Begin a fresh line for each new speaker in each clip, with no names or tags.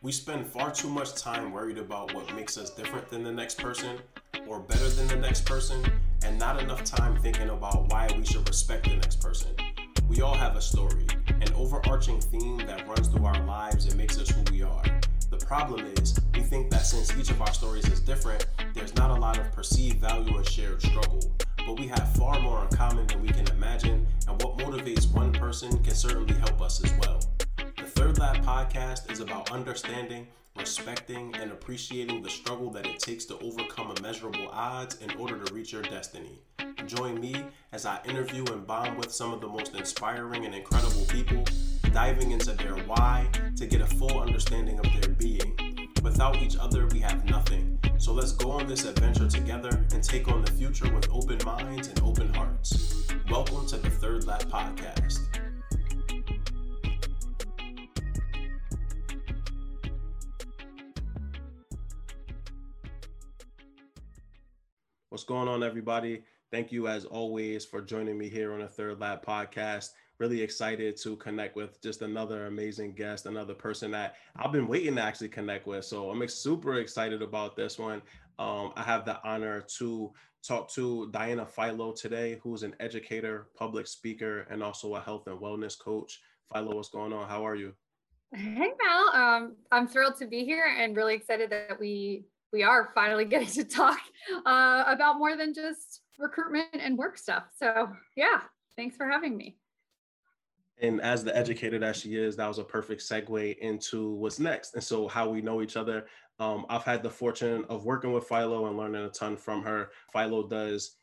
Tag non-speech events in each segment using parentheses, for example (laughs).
We spend far too much time worried about what makes us different than the next person or better than the next person, and not enough time thinking about why we should respect the next person. We all have a story, an overarching theme that runs through our lives and makes us who we are. The problem is, we think that since each of our stories is different, there's not a lot of perceived value and shared struggle. But we have far more in common than we can imagine, and what motivates one person can certainly help us as well. Third Lap podcast is about understanding, respecting, and appreciating the struggle that it takes to overcome immeasurable odds in order to reach your destiny. Join me as I interview and bond with some of the most inspiring and incredible people, diving into their why to get a full understanding of their being. Without each other, we have nothing. So let's go on this adventure together and take on the future with open minds and open hearts. Welcome to the Third Lap Podcast. What's going on, everybody? Thank you, as always, for joining me here on the Third Lap podcast. Really excited to connect with just another amazing guest, another person that I've been waiting to actually connect with. So I'm super excited about this one. Um, I have the honor to talk to Diana Filo today, who's an educator, public speaker, and also a health and wellness coach. Filo, what's going on? How are you?
Hey, Mal. Um, I'm thrilled to be here and really excited that we we are finally getting to talk uh, about more than just recruitment and work stuff. So, yeah, thanks for having me.
And as the educator that she is, that was a perfect segue into what's next. And so, how we know each other. Um, I've had the fortune of working with Filo and learning a ton from her. Filo does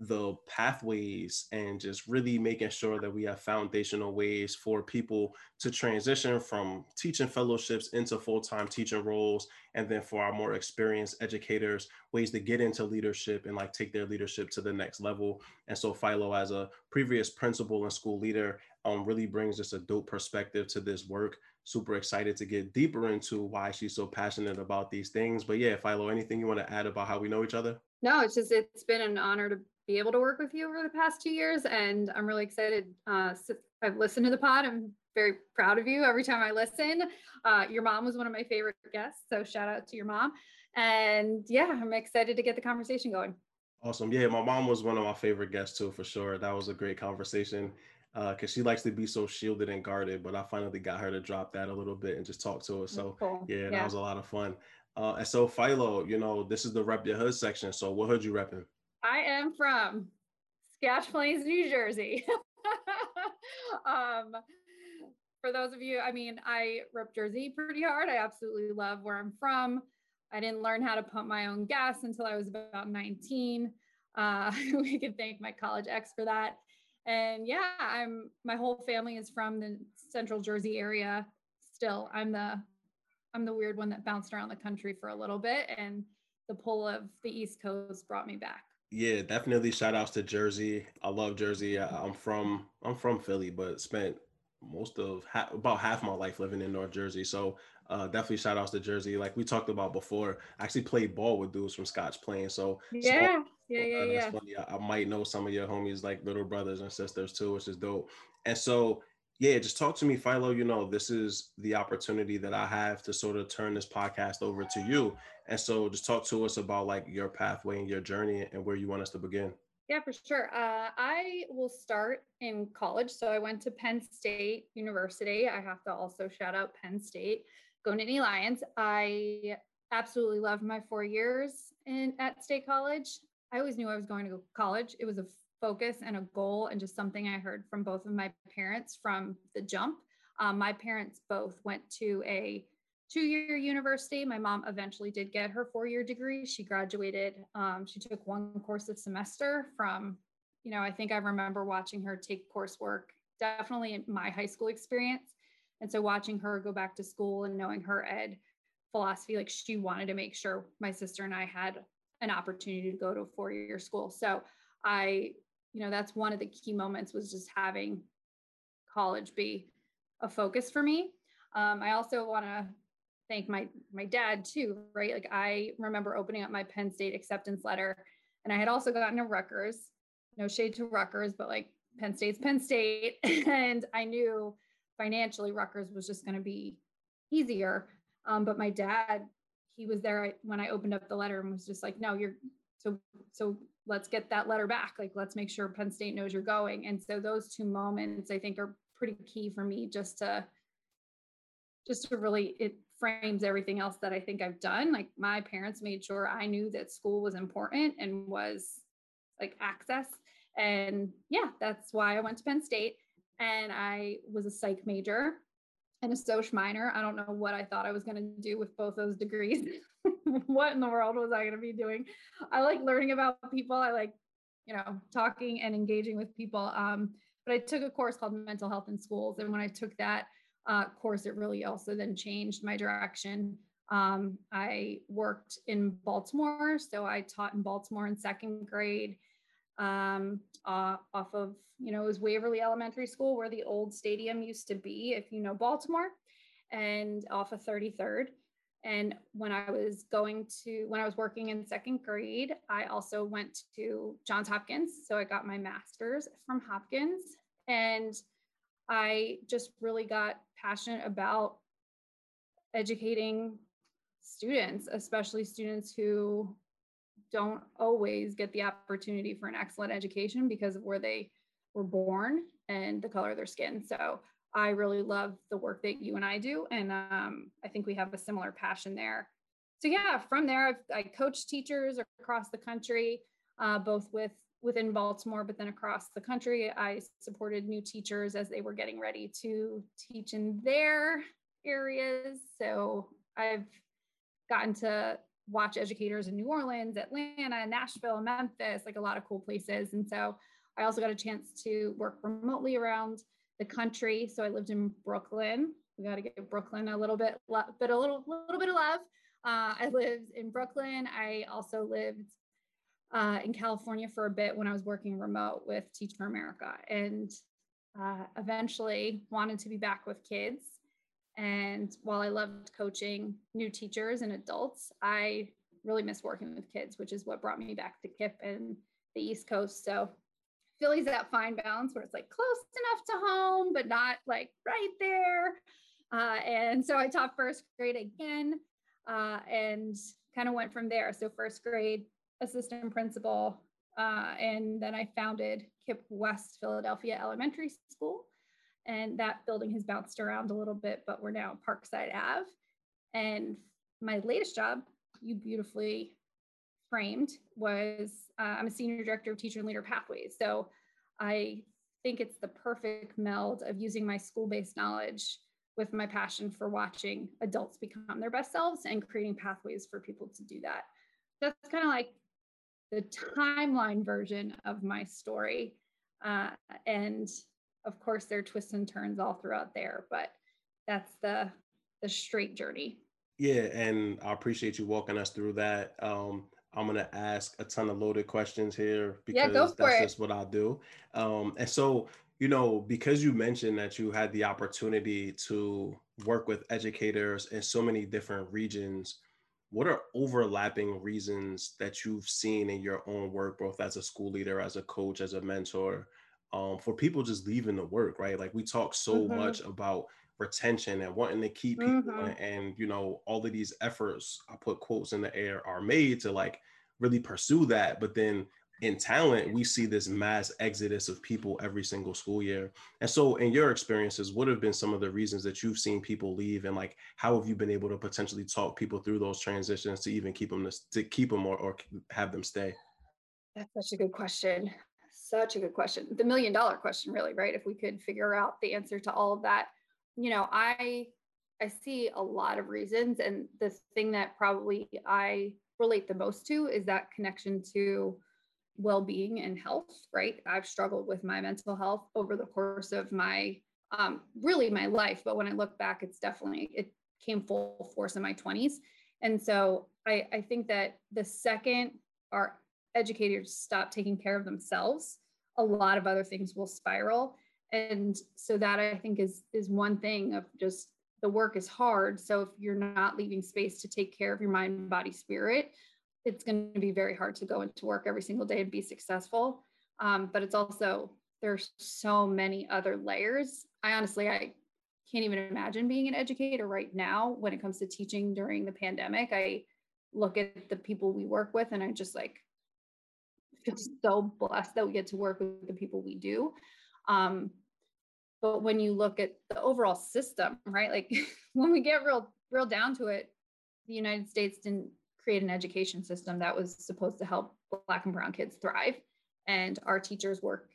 the pathways and just really making sure that we have foundational ways for people to transition from teaching fellowships into full-time teaching roles and then for our more experienced educators ways to get into leadership and like take their leadership to the next level. And so Filo as a previous principal and school leader um, really brings just a dope perspective to this work. Super excited to get deeper into why she's so passionate about these things. But yeah Filo anything you want to add about how we know each other?
No it's just it's been an honor to be able to work with you over the past two years. And I'm really excited. Uh, I've listened to the pod. I'm very proud of you every time I listen. Uh, your mom was one of my favorite guests. So shout out to your mom. And yeah, I'm excited to get the conversation going.
Awesome. Yeah, my mom was one of my favorite guests too, for sure. That was a great conversation because uh, she likes to be so shielded and guarded. But I finally got her to drop that a little bit and just talk to us. So cool. yeah, yeah, that was a lot of fun. Uh, and so Filo, you know, this is the rep your hood section. So what hood you repping?
I am from Scotch Plains, New Jersey. (laughs) um, for those of you, I mean, I rep Jersey pretty hard. I absolutely love where I'm from. I didn't learn how to pump my own gas until I was about 19. Uh, (laughs) we could thank my college ex for that. And yeah, I'm my whole family is from the central Jersey area. Still, I'm the I'm the weird one that bounced around the country for a little bit and the pull of the East Coast brought me back.
Yeah, definitely shout outs to Jersey. I love Jersey. I, am from I'm from Philly, but spent most of ha- about half my life living in North Jersey. So uh, definitely shout outs to Jersey. Like we talked about before, I actually played ball with dudes from Scotch Plains. So
yeah, so, yeah, yeah, uh, yeah.
Funny. I, I might know some of your homies like little brothers and sisters too, which is dope. And so yeah, just talk to me, Filo. You know, this is the opportunity that I have to sort of turn this podcast over to you. And so just talk to us about like your pathway and your journey and where you want us to begin.
Yeah, for sure. Uh, I will start in college. So I went to Penn State University. I have to also shout out Penn State, go Nittany Lions. I absolutely loved my four years in at State College. I always knew I was going to go college. It was a focus and a goal and just something I heard from both of my parents from the jump. Um, my parents both went to a two year university. My mom eventually did get her four year degree. She graduated, um, she took one course a semester from, you know, I think I remember watching her take coursework, definitely in my high school experience. And so watching her go back to school and knowing her ed philosophy, like she wanted to make sure my sister and I had an opportunity to go to a four year school. So I you know that's one of the key moments was just having college be a focus for me. Um, i also want to thank my my dad too right? Like i remember opening up my penn state acceptance letter and i had also gotten a rutgers no shade to rutgers but like penn state's penn state (laughs) and i knew financially rutgers was just going to be easier. Um, but my dad, he was there when I opened up the letter and was just like, no, you're so, so let's get that letter back. Like, let's make sure Penn State knows you're going. And so those two moments I think are pretty key for me just to, just to really, it frames everything else that I think I've done. Like my parents made sure I knew that school was important and was like access. And yeah, that's why I went to Penn State and I was a psych major and a social minor. I don't know what I thought I was going to do with both those degrees. (laughs) (laughs) what in the world was I going to be doing? I like learning about people. I like, you know, talking and engaging with people. Um, but I took a course called mental health in schools. And when I took that uh, course, it really also then changed my direction. Um, I worked in Baltimore. So I taught in Baltimore in second grade um, uh, off of, you know, it was Waverly Elementary School where the old stadium used to be, if you know Baltimore, and off of 33rd. And when I was going to, when I was working in second grade, I also went to Johns Hopkins. So I got my master's from Hopkins. And I just really got passionate about educating students, especially students who don't always get the opportunity for an excellent education because of where they were born and the color of their skin. So I really love the work that you and I do. And um, I think we have a similar passion there. So yeah, from there, I've, I coached teachers across the country, uh, both with within Baltimore, but then across the country. I supported new teachers as they were getting ready to teach in their areas. So I've gotten to watch educators in New Orleans, Atlanta, Nashville, Memphis, like a lot of cool places. And so I also got a chance to work remotely around the country. So I lived in Brooklyn. We got to give Brooklyn a little bit, but a little, little bit of love. Uh, I lived in Brooklyn. I also lived uh, in California for a bit when I was working remote with Teach for America, and uh, eventually wanted to be back with kids. And while I loved coaching new teachers and adults, I really miss working with kids, which is what brought me back to KIPP and the East Coast. So Philly's that fine balance where it's like close enough to home, but not like right there. Uh, and so I taught first grade again uh, and kind of went from there. So first grade assistant principal, uh, and then I founded KIPP West Philadelphia Elementary School and that building has bounced around a little bit, but we're now Parkside Ave. And my latest job, you beautifully framed, was uh, I'm a senior director of teacher and leader pathways. So I think it's the perfect meld of using my school based knowledge with my passion for watching adults become their best selves and creating pathways for people to do that. That's kind of like the timeline version of my story. Uh, and of course there are twists and turns all throughout there but that's the the straight journey
yeah and i appreciate you walking us through that um i'm gonna ask a ton of loaded questions here because yeah, that's it. just what i do um and so you know because you mentioned that you had the opportunity to work with educators in so many different regions what are overlapping reasons that you've seen in your own work both as a school leader as a coach as a mentor um, for people just leaving the work, right? Like we talk so mm-hmm. much about retention and wanting to keep people mm-hmm. and, and, you know all of these efforts i put quotes in the air are made to like really pursue that but then in talent we see this mass exodus of people every single school year and so in your experiences what have been some of the reasons that you've seen people leave and like how have you been able to potentially talk people through those transitions to even keep them to, to keep them or, or have them stay
that's such a good question such a good question. The million dollar question, really, right? If we could figure out the answer to all of that, you know, I I see a lot of reasons, and the thing that probably I relate the most to is that connection to well-being and health. Right? I've struggled with my mental health over the course of my um, really my life, but when I look back, it's definitely it came full force in my 20s, and so I I think that the second our educators stop taking care of themselves a lot of other things will spiral and so that i think is is one thing of just the work is hard so if you're not leaving space to take care of your mind body spirit it's going to be very hard to go into work every single day and be successful um, but it's also there's so many other layers i honestly i can't even imagine being an educator right now when it comes to teaching during the pandemic. I look at the people we work with and I just like feel so blessed that we get to work with the people we do. Um, but when you look at the overall system, right? Like (laughs) when we get real real down to it, the United States didn't create an education system that was supposed to help black and brown kids thrive. And our teachers work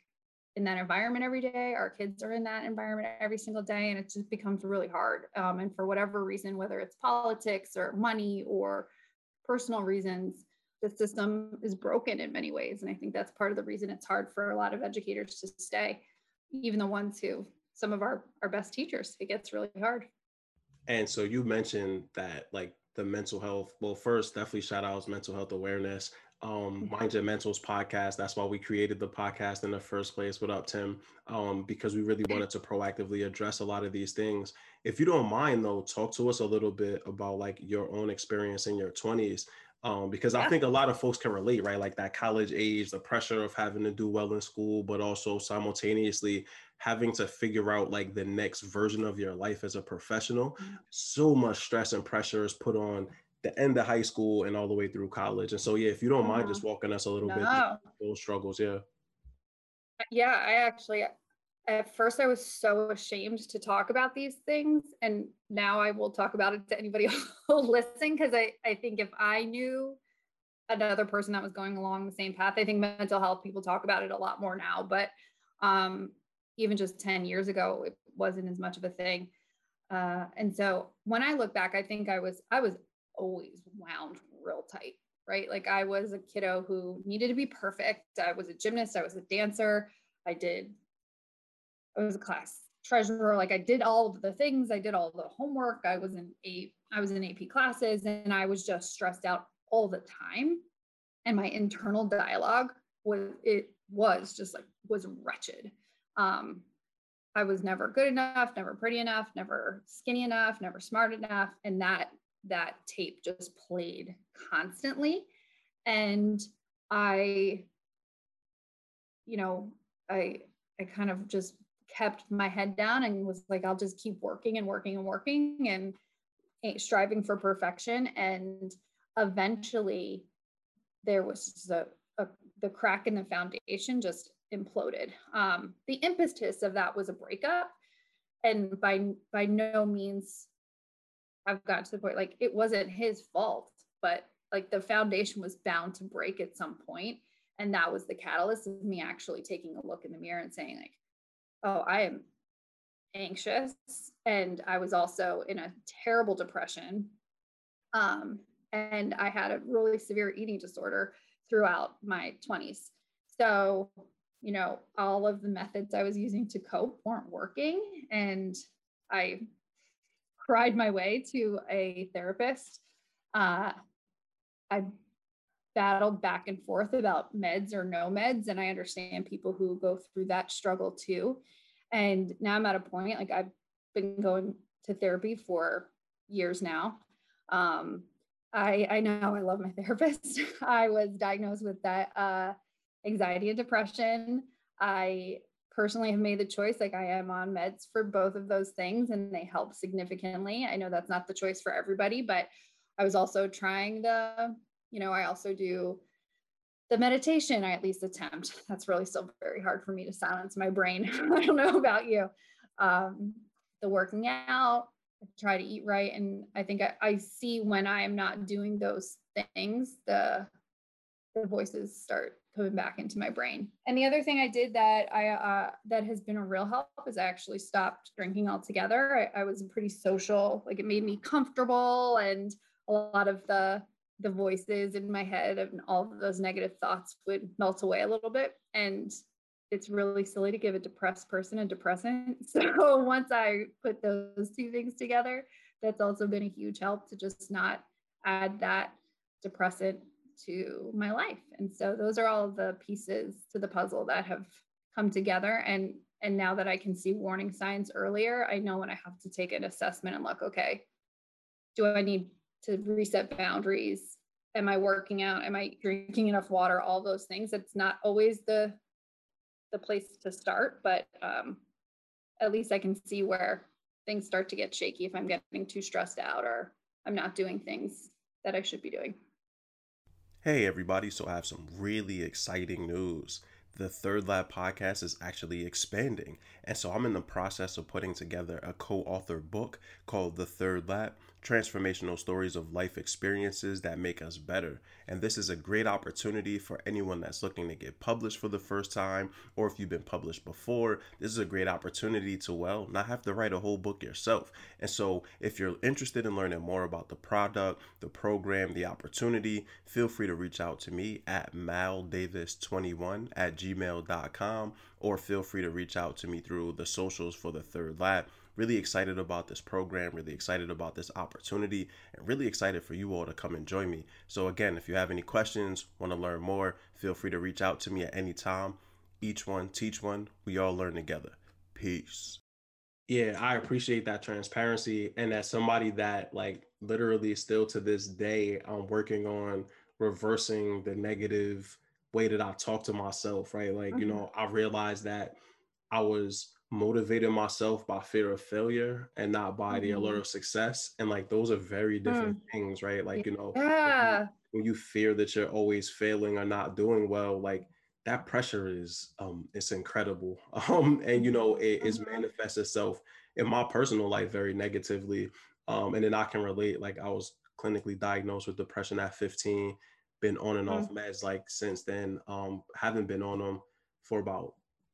in that environment every day. Our kids are in that environment every single day. And it just becomes really hard. Um, and for whatever reason whether it's politics or money or personal reasons the system is broken in many ways. And i think that's part of the reason it's hard for a lot of educators to stay even the ones who some of our our best teachers it gets really hard.
And so you mentioned that like the mental health well first definitely shout out mental health awareness. Um mind your mentals podcast that's why we created the podcast in the first place. What up tim? Um because we really wanted to proactively address a lot of these things. If you don't mind though talk to us a little bit about like your own experience in your 20s um, because yeah. I think a lot of folks can relate, right? Like that college age, the pressure of having to do well in school, but also simultaneously having to figure out like the next version of your life as a professional. Mm-hmm. So much stress and pressure is put on the end of high school and all the way through college. And so, yeah, if you don't mind just mm-hmm. walking us a little no. bit those struggles, yeah.
Yeah, I actually at first I was so ashamed to talk about these things. And now I will talk about it to anybody (laughs) who'll listen because I, I think if I knew another person that was going along the same path, I think mental health people talk about it a lot more now. But um, even just 10 years ago, it wasn't as much of a thing. Uh, and so when I look back, I think I was I was always wound real tight, right? Like I was a kiddo who needed to be perfect. I was a gymnast, I was a dancer, I did I was a class treasurer. Like I did all of the things, I did all the homework. I was in a I was in AP classes and I was just stressed out all the time. And my internal dialogue was it was just like was wretched. Um, I was never good enough, never pretty enough, never skinny enough, never smart enough. And that that tape just played constantly. And I, you know, I I kind of just kept my head down and was like, I'll just keep working and working and working and striving for perfection. And eventually, there was a the crack in the foundation just imploded. Um, the impetus of that was a breakup, and by by no means I've got to the point like it wasn't his fault, but like the foundation was bound to break at some point, and that was the catalyst of me actually taking a look in the mirror and saying like, oh, I am anxious. And I was also in a terrible depression. Um, and I had a really severe eating disorder throughout my 20s. So, you know, all of the methods I was using to cope weren't working. And I cried my way to a therapist. Uh, I battled back and forth about meds or no meds. And I understand people who go through that struggle too. And now I'm at a point, like I've been going to therapy for years now. Um, I, I know I love my (laughs) therapist. I was diagnosed with that uh, anxiety and depression. I personally have made the choice, like I am on meds for both of those things, and they help significantly. I know that's not the choice for everybody, but I was also trying the you know, I also do the meditation, I at least attempt. (laughs) That's really still very hard for me to silence my brain. (laughs) I don't know about you. Um, the working out, I try to eat right. And I think I, I see when I am not doing those things, the the voices start coming back into my brain. And the other thing I did that I uh, that has been a real help is I actually stopped drinking altogether. I, I was pretty social, like it made me comfortable, and a lot of the the voices in my head and all of those negative thoughts would melt away a little bit. And it's really silly to give a depressed person a depressant. (laughs) So once I put those two things together, that's also been a huge help to just not add that depressant to my life. And so those are all the pieces to the puzzle that have come together. And and now that I can see warning signs earlier, I know when I have to take an assessment and look, okay, do I need to reset boundaries am i working out am i drinking enough water all those things it's not always the the place to start but um, at least i can see where things start to get shaky if I'm getting too stressed out or I'm not doing things that I should be doing.
Hey, everybody. So, I have some really exciting news. The Third Lap podcast is actually expanding. And so, I'm in the process of putting together a co author book called The Third Lap transformational stories of life experiences that make us better. And this is a great opportunity for anyone that's looking to get published for the first time, or if you've been published before, this is a great opportunity to, well, not have to write a whole book yourself. And so, if you're interested in learning more about the product, the program, the opportunity, feel free to reach out to me at maldavis21 at gmail.com, or feel free to reach out to me through the socials for the third lap really excited about this program, really excited about this opportunity, and really excited for you all to come and join me. So, again, if you have any questions, want to learn more, feel free to reach out to me at any time. Each one, teach one. We all learn together. Peace. Yeah, I appreciate that transparency. And as somebody that, like, literally still to this day, I'm working on reversing the negative way that I talk to myself, right? Like, mm-hmm. you know, I realized that I was motivated myself by fear of failure and not by mm-hmm. the allure of success and like those are very different mm. things right like you know yeah. when, you, when you fear that you're always failing or not doing well like that pressure is um it's incredible (laughs) um and you know it is mm-hmm. manifests itself in my personal life very negatively um and then i can relate like i was clinically diagnosed with depression at 15 been on and off mm-hmm. meds like since then um haven't been on them for about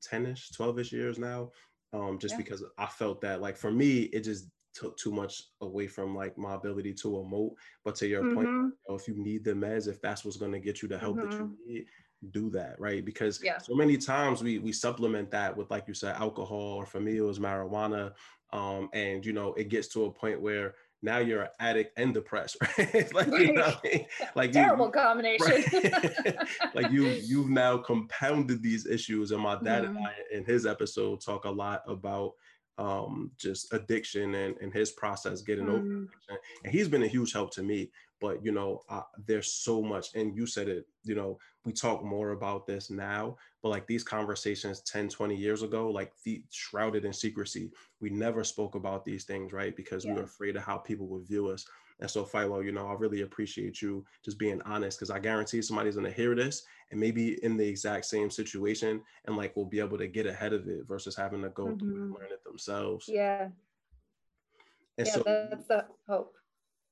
10ish 12ish years now um just yeah. because i felt that like for me it just took too much away from like my ability to emote but to your mm-hmm. point you know, if you need the meds if that's what's going to get you the help mm-hmm. that you mm-hmm. need do that right because yeah. so many times we we supplement that with like you said alcohol or for me it was marijuana um and you know it gets to a point where now you're an addict and depressed, (laughs) right? like you know, I mean? (laughs) like
terrible you, combination.
Right? (laughs) like you, you've now compounded these issues. And my dad mm-hmm. and I, in his episode, talk a lot about um, just addiction and, and his process getting mm-hmm. over addiction. And he's been a huge help to me. But you know, uh, there's so much, and you said it. You know, we talk more about this now, but like these conversations 10 20 years ago like the shrouded in secrecy we never spoke about these things right because yeah. we were afraid of how people would view us and so Filo you know i really appreciate you just being honest because i guarantee somebody's going to hear this and maybe in the exact same situation and like we'll be able to get ahead of it versus having to go mm-hmm. through and learn it themselves
yeah and yeah so, that's the hope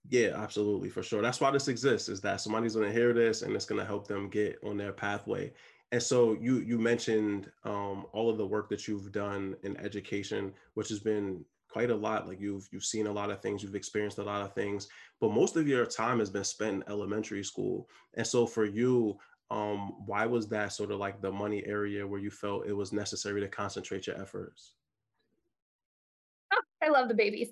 yeah, absolutely, for sure. That's why this exists, is that somebody's going to hear this and it's going to help them get on their pathway and so you you mentioned um, all of the work that you've done in education, which has been quite a lot. Like you've you've seen a lot of things, you've experienced a lot of things, but most of your time has been spent in elementary school. And so for you, um, why was that sort of like the money area where you felt it was necessary to concentrate your efforts?
Oh, I love the babies.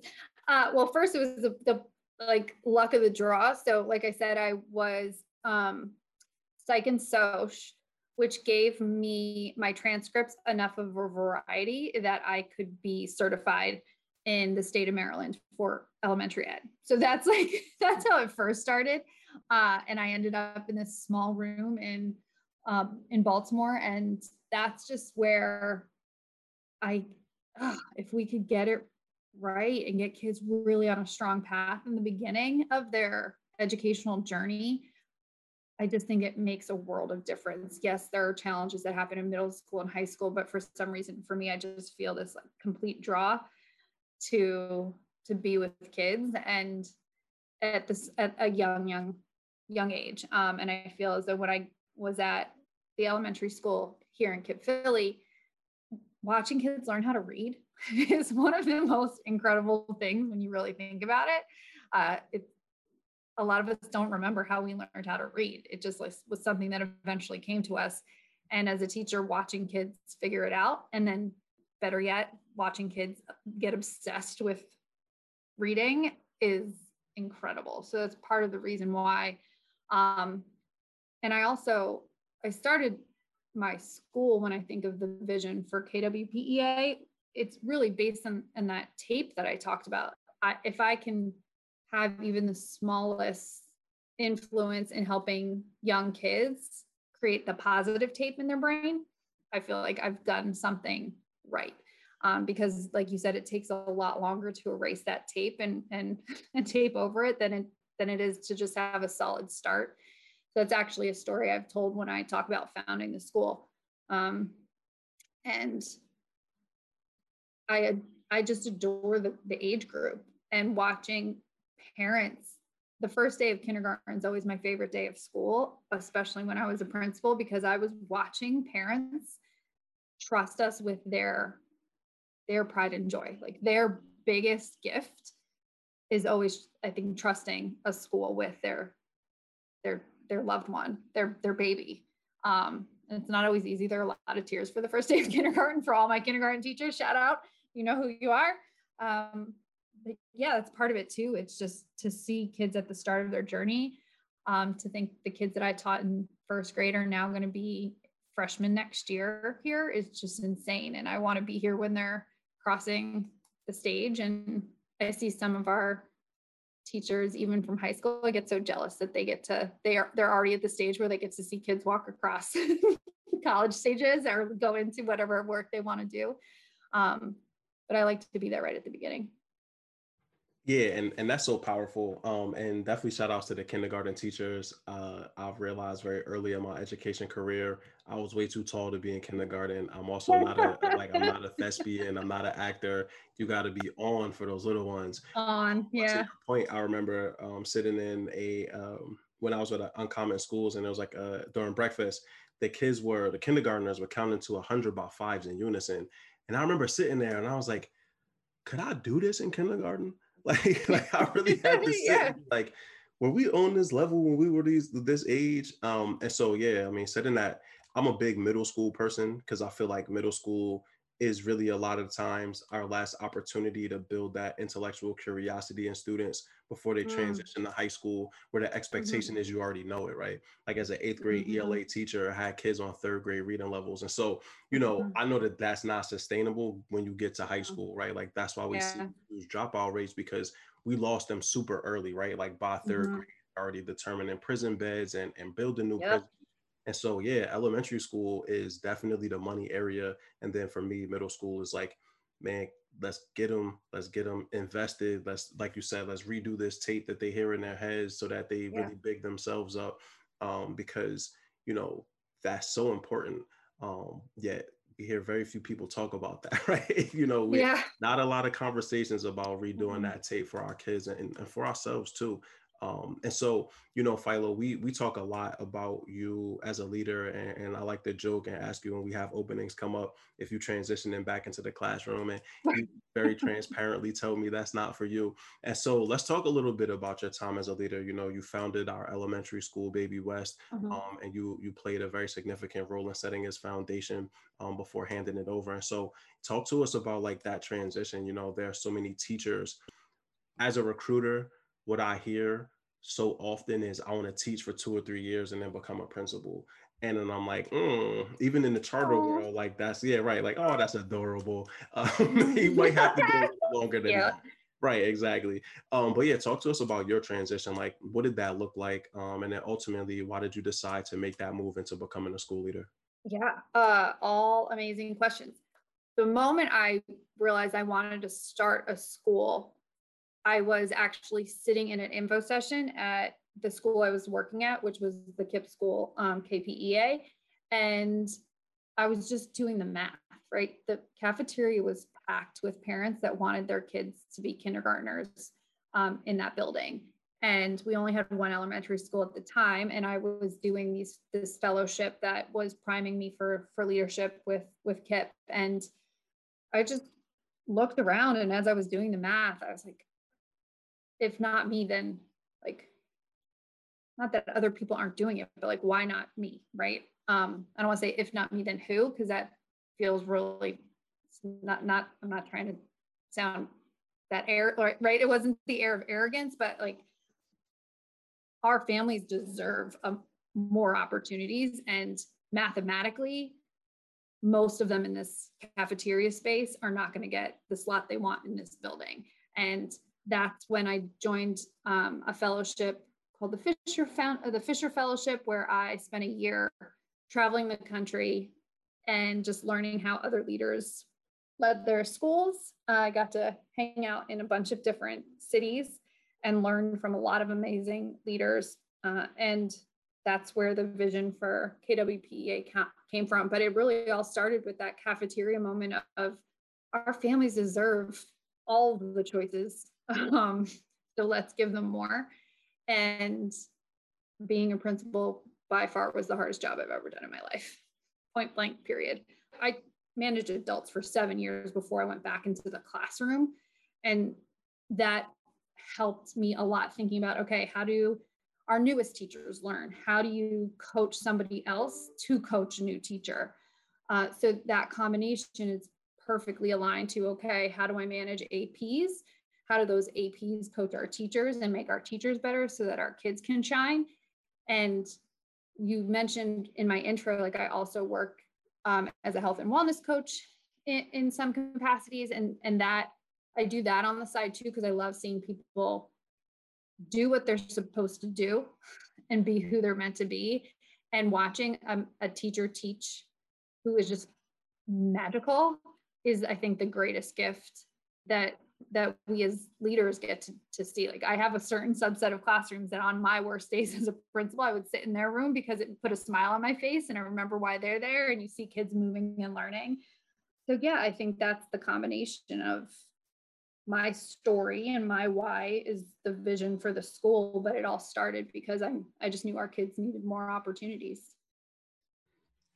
Uh, well, first it was the, the like luck of the draw. So, like I said, I was um, psych and soc which gave me my transcripts enough of a variety that I could be certified in the state of Maryland for elementary ed. So that's (laughs) like that's how it first started, uh, and I ended up in this small room in um, in Baltimore, and that's just where I, if we could get it right and get kids really on a strong path in the beginning of their educational journey, I just think it makes a world of difference. Yes, there are challenges that happen in middle school and high school, but for some reason, for me, I just feel this like complete draw to to be with kids and at this at a young young young age. Um, and I feel as though when I was at the elementary school here in KIPP Philly, watching kids learn how to read (laughs) is one of the most incredible things when you really think about it. Uh, it a lot of us don't remember how we learned how to read. It just was something that eventually came to us. And as a teacher, watching kids figure it out, and then better yet, watching kids get obsessed with reading is incredible. So that's part of the reason why. Um, and I also I started my school when I think of the vision for KWPEA. It's really based on, on that tape that I talked about. I, if I can have even the smallest influence in helping young kids create the positive tape in their brain, I feel like I've done something right. um, because like you said it takes a lot longer to erase that tape and and, (laughs) and tape over it than it than it is to just have a solid start it's actually a story i've told when i talk about founding the school um, and i i just adore the, the age group and watching parents the first day of kindergarten is always my favorite day of school especially when i was a principal because i was watching parents trust us with their their pride and joy. Like their biggest gift is always, I think, trusting a school with their their their loved one, their their baby. Um, and it's not always easy. There are a lot of tears for the first (laughs) day of kindergarten for all my kindergarten teachers. Shout out, you know who you are. Um, but yeah, that's part of it too. It's just to see kids at the start of their journey. Um, to think the kids that I taught in first grade are now going to be freshmen next year here is just insane. And I want to be here when they're crossing the stage and i see some of our teachers even from high school i get so jealous that they get to they are they're already at the stage where they get to see kids walk across (laughs) college stages or go into whatever work they want to do. Um, but i like to be there right at the beginning
yeah, and, and that's so powerful. Um, and definitely shout outs to the kindergarten teachers. Uh, I've realized very early in my education career, I was way too tall to be in kindergarten. I'm also not a (laughs) like I'm not a thespian. I'm not an actor. You got to be on for those little ones.
On, yeah.
point, I remember um, sitting in a um, when I was at Uncommon Schools, and it was like uh, during breakfast, the kids were the kindergartners were counting to hundred by fives in unison, and I remember sitting there, and I was like, could I do this in kindergarten? (laughs) Like, (laughs) like I really had to sit yeah. like, were we on this level when we were these this age? Um, and so yeah, I mean, setting that I'm a big middle school person because I feel like middle school is really a lot of times our last opportunity to build that intellectual curiosity in students before they mm. transition to high school where the expectation mm-hmm. is you already know it right like as an eighth grade mm-hmm. ela teacher i had kids on third grade reading levels and so you know mm-hmm. i know that that's not sustainable when you get to high mm-hmm. school right like that's why we yeah. see dropout rates because we lost them super early right like by 3rd mm-hmm. grade already determining prison beds and, and building new yep. And so, yeah, elementary school is definitely the money area. And then for me, middle school is like, man, let's get them, let's get them invested. Let's, like you said, let's redo this tape that they hear in their heads so that they yeah. really big themselves up. Um, because, you know, that's so important. Um, yet we hear very few people talk about that, (laughs) right? you know, we, yeah. not a lot of conversations about redoing mm-hmm. that tape for our kids and, and for ourselves too. Um, and so, you know, Filo, we we talk a lot about you as a leader, and, and, I like to joke and ask you when we have openings come up if you transition them back into the classroom, and (laughs) you very transparently tell me that's not for you. And so, let's talk a little bit about your time as a leader. You know, you founded our elementary school, Baby West, mm-hmm. um, and you you played a very significant role in setting its foundation um, before handing it over. And so, talk to us about like that transition. You know, there are so many teachers. As a recruiter, what I hear so often is I want to teach for two or three years and then become a principal. And then I'm like, mm, even in the charter Aww. world, like that's yeah, right. Like, oh, that's adorable. (laughs) Um, (laughs) (laughs) you might have to go longer than yeah. that. Right, exactly. Um, but yeah, talk to us about your transition. Like, what did that look like? Um, and then ultimately, why did you decide to make that move into becoming a school leader?
Yeah, uh, all amazing questions. The moment I realized I wanted to start a school, I was actually sitting in an info session at the school I was working at, which was the KIPP school, um, KPEA. And I was just doing the math, right? The cafeteria was packed with parents that wanted their kids to be kindergartners um, in that building. And we only had one elementary school at the time. And I was doing these this fellowship that was priming me for for leadership with with KIPP. And I just looked around and as I was doing the math, I was like, if not me, then like, not that other people aren't doing it, but like, why not me? Right. Um, I don't want to say if not me, then who, because that feels really not, not, I'm not trying to sound that air, right? It wasn't the air of arrogance, but like our families deserve um, more opportunities and mathematically most of them in this cafeteria space are not going to get the slot they want in this building and that's when I joined um, a fellowship called the Fisher Found uh, the Fisher Fellowship, where I spent a year traveling the country and just learning how other leaders led their schools. I got to hang out in a bunch of different cities and learn from a lot of amazing leaders. Uh, and that's where the vision for KWPEA came from. But it really all started with that cafeteria moment of our families deserve all the choices. (laughs) Um, so let's give them more. And being a principal by far was the hardest job I've ever done in my life, point blank, period. I managed adults for seven years before I went back into the classroom. And that helped me a lot thinking about okay, how do our newest teachers learn? How do you coach somebody else to coach a new teacher? Uh, so that combination is perfectly aligned to okay, how do I manage APs? How do those APs coach our teachers and make our teachers better so that our kids can shine? And you mentioned in my intro, like I also work um, as a health and wellness coach in, in some capacities, and and that I do that on the side too because I love seeing people do what they're supposed to do (laughs) and be who they're meant to be and watching a, a teacher teach who is just magical is i think the greatest gift that that we as leaders get to, to see. Like i have a certain subset of classrooms that on my worst days (laughs) as a principal i would sit in their room because it put a smile on my face and i remember why they're there and you see kids moving and learning. So yeah i think that's the combination of my story and my why is the vision for the school but it all started because i i just knew our kids needed more opportunities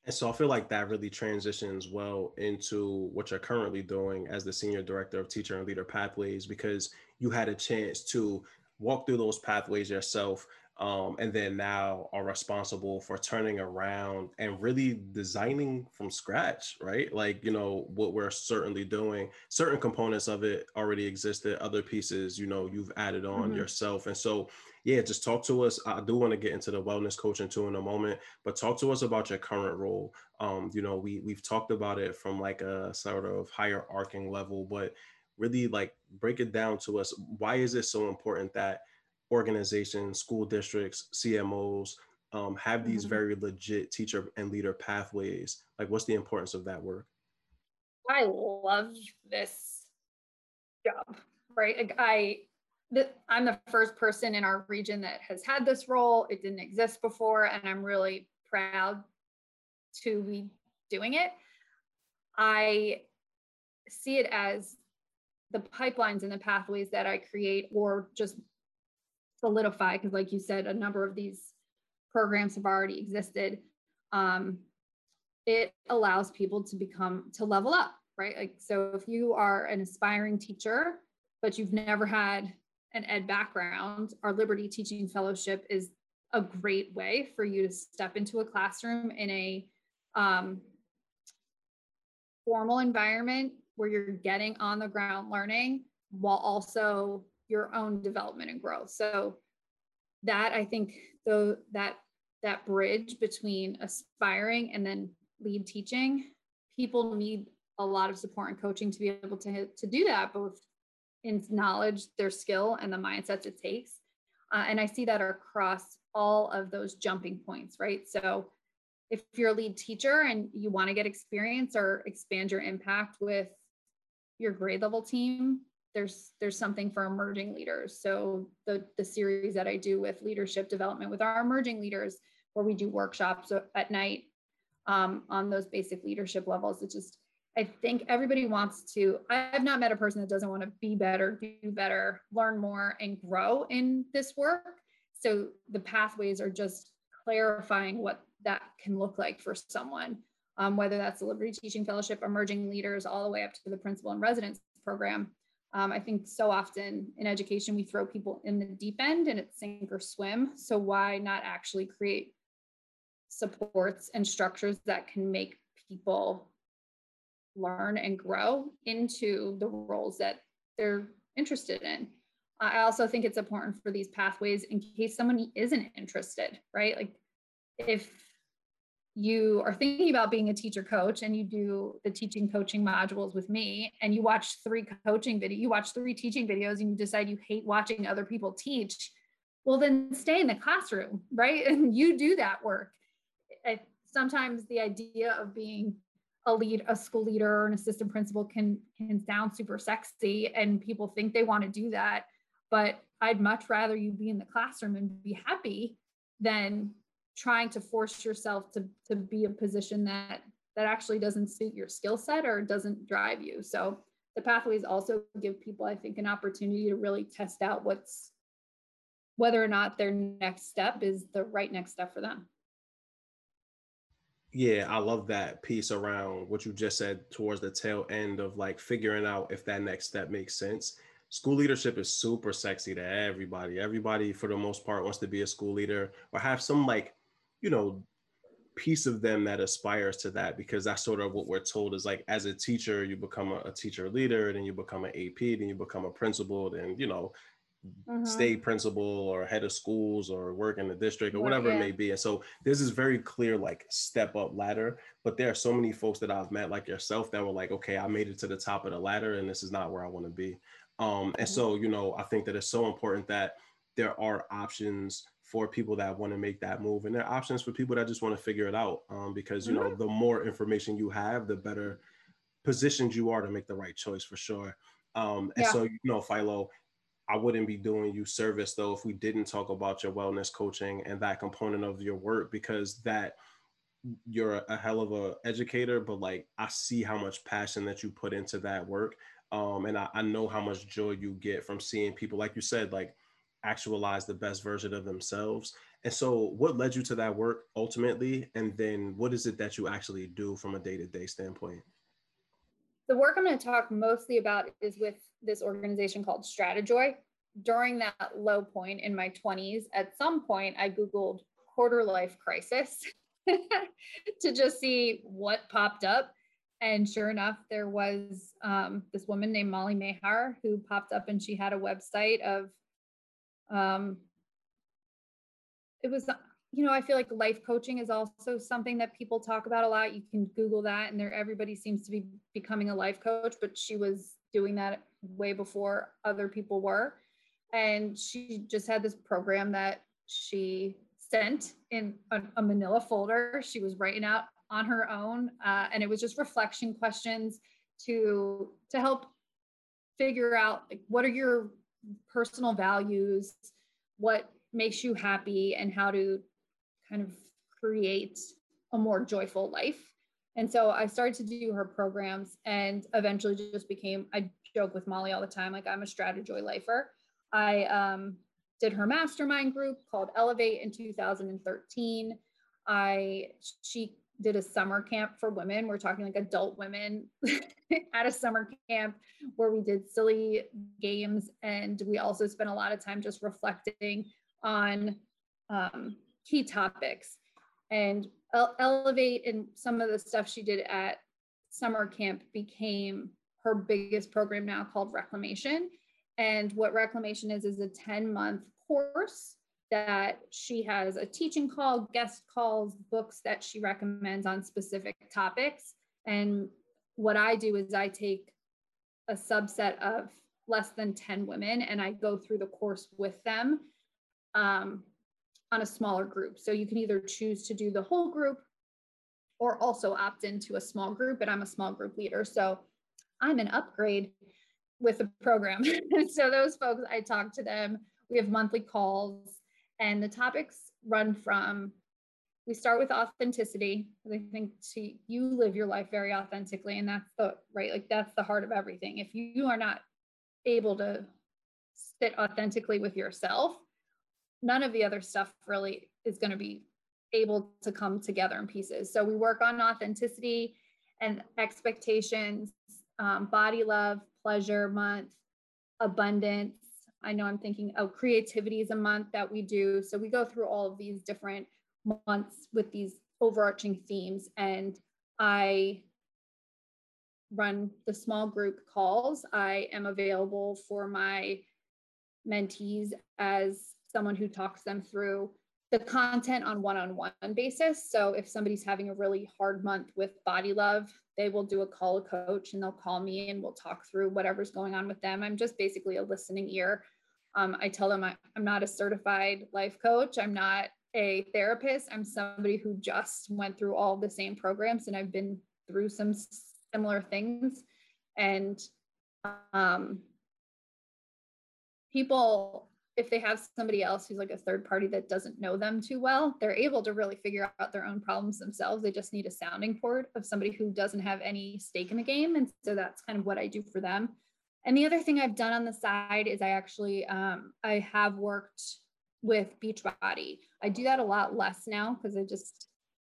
and so i feel like that really transitions well into what you're currently doing as the senior director of teacher and leader pathways because you had a chance to walk through those pathways yourself um, and then now are responsible for turning around and really designing from scratch right? Like you know what we're certainly doing. Certain components of it already existed other pieces you know you've added on mm-hmm. yourself. And so yeah just talk to us i do want to get into the wellness coaching too in a moment but talk to us about your current role um, you know we we've talked about it from like a sort of higher arcing level but really like break it down to us why is it so important that organizations, school districts, CMOs um, have these mm-hmm. very legit teacher and leader pathways? Like, what's the importance of that work?
I love this job, right? Like I, I'm the first person in our region that has had this role. It didn't exist before, and I'm really proud to be doing it. I see it as the pipelines and the pathways that I create, or just solidify because like you said a number of these programs have already existed um, it allows people to become to level up right like so if you are an aspiring teacher but you've never had an ed background our liberty teaching fellowship is a great way for you to step into a classroom in a um, formal environment where you're getting on the ground learning while also your own development and growth. So that I think though that that bridge between aspiring and then lead teaching, people need a lot of support and coaching to be able to, to do that, both in knowledge, their skill, and the mindsets it takes. Uh, and I see that across all of those jumping points, right? So if you're a lead teacher and you want to get experience or expand your impact with your grade level team, there's there's something for emerging leaders. So the the series that I do with leadership development with our emerging leaders, where we do workshops at night um, on those basic leadership levels. It's just I think everybody wants to. I have not met a person that doesn't want to be better, do better, learn more, and grow in this work. So the pathways are just clarifying what that can look like for someone, um, whether that's the Liberty Teaching Fellowship, emerging leaders, all the way up to the principal and residence program. Um, I think so often in education, we throw people in the deep end and it's sink or swim. So why not actually create supports and structures that can make people learn and grow into the roles that they're interested in? I also think it's important for these pathways in case someone isn't interested, right? Like if you are thinking about being a teacher coach and you do the teaching coaching modules with me and you watch three coaching video you watch three teaching videos and you decide you hate watching other people teach well then stay in the classroom right (laughs) and you do that work I, sometimes the idea of being a lead a school leader or an assistant principal can can sound super sexy and people think they want to do that but i'd much rather you be in the classroom and be happy than trying to force yourself to to be a position that that actually doesn't suit your skill set or doesn't drive you. So the pathways also give people i think an opportunity to really test out what's whether or not their next step is the right next step for them
yeah, I love that piece around what you just said towards the tail end of like figuring out if that next step makes sense. School leadership is super sexy to everybody. Everybody, for the most part, wants to be a school leader or have some like, you know, piece of them that aspires to that because that's sort of what we're told is like as a teacher you become a, a teacher leader then you become an ap then you become a principal then you know mm-hmm. state principal or head of schools or work in the district or whatever yeah. it may be. And so this is very clear, like step up ladder. But there are so many folks that I've met, like yourself, that were like, okay, I made it to the top of the ladder and this is not where I want to be. Um, and mm-hmm. so, you know, I think that it's so important that there are options for people that want to make that move and there are options for people that just want to figure it out um, because you mm-hmm. know the more information you have the better positioned you are to make the right choice for sure um, and yeah. so you know filo I wouldn't be doing you service though if we didn't talk about your wellness coaching and that component of your work because that you're a hell of a educator, but like I see how much passion that you put into that work. Um, and I, I know how much joy you get from seeing people, like you said, like actualize the best version of themselves. And so, what led you to that work ultimately? And then, what is it that you actually do from a day to day standpoint?
The work I'm going to talk mostly about is with this organization called Stratejoy. During that low point in my 20s, at some point, I Googled quarter life crisis (laughs) to just see what popped up. And sure enough, there was um, this woman named Molly Mahar who popped up and she had a website of, um, it was you know, I feel like life coaching is also something that people talk about a lot. You can Google that, and there everybody seems to be becoming a life coach, but she was doing that way before other people were. And she just had this program that she sent in a, a manila folder. She was writing out on her own, uh, and it was just reflection questions to to help figure out like what are your personal values, what makes you happy, and how to kind of create a more joyful life. And so I started to do her programs and eventually just became, I joke with Molly all the time, like I'm a Stratejoy lifer. I um, did her mastermind group called Elevate in 2013. I, she did a summer camp for women. We're talking like adult women (laughs) at a summer camp where we did silly games. And we also spent a lot of time just reflecting on um, key topics and elevate and some of the stuff she did at summer camp became her biggest program now called reclamation. And what reclamation is is a 10 month course that she has a teaching call guest calls books that she recommends on specific topics. And what i do is i take a subset of less than 10 women and i go through the course with them. Um, on a smaller group. So you can either choose to do the whole group or also opt into a small group. And I'm a small group leader. So I'm an upgrade with the program. (laughs) so those folks, I talk to them. We have monthly calls, and the topics run from we start with authenticity. I think to you live your life very authentically, and that's the right, like that's the heart of everything. If you are not able to sit authentically with yourself, none of the other stuff really is going to be able to come together in pieces. So we work on authenticity and expectations, um, body love, pleasure month, abundance. I know I'm thinking, oh, creativity is a month that we do. So we go through all of these different months with these overarching themes. And I run the small group calls. I am available for my mentees as someone who talks them through the content on one-on-one basis. So if somebody's having a really hard month with body love, they will do a call a coach and they'll call me and we'll talk through whatever's going on with them. I'm just basically a listening ear. Um, I tell them I, I'm not a certified life coach. I'm not a therapist. I'm somebody who just went through all the same programs and I've been through some similar things and um, people if they have somebody else who's like a third party that doesn't know them too well they're able to really figure out their own problems themselves. They just need a sounding board of somebody who doesn't have any stake in the game and so that's kind of what i do for them. And the other thing i've done on the side is i actually um, i have worked with beachbody. I do that a lot less now because i just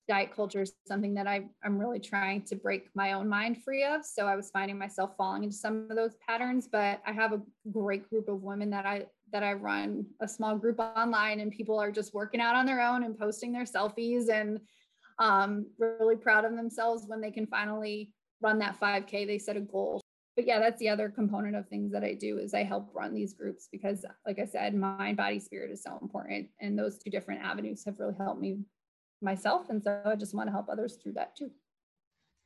diet culture is something that I, I'm really trying to break my own mind free of. So I was finding myself falling into some of those patterns, but I have a great group of women that I that I run a small group online and people are just working out on their own and posting their selfies and um, really proud of themselves when they can finally run that 5K. They set a goal. But yeah, that's the other component of things that I do is I help run these groups because like I said, mind, body, spirit is so important. And those two different avenues have really helped me myself. And so I just want to help others through that too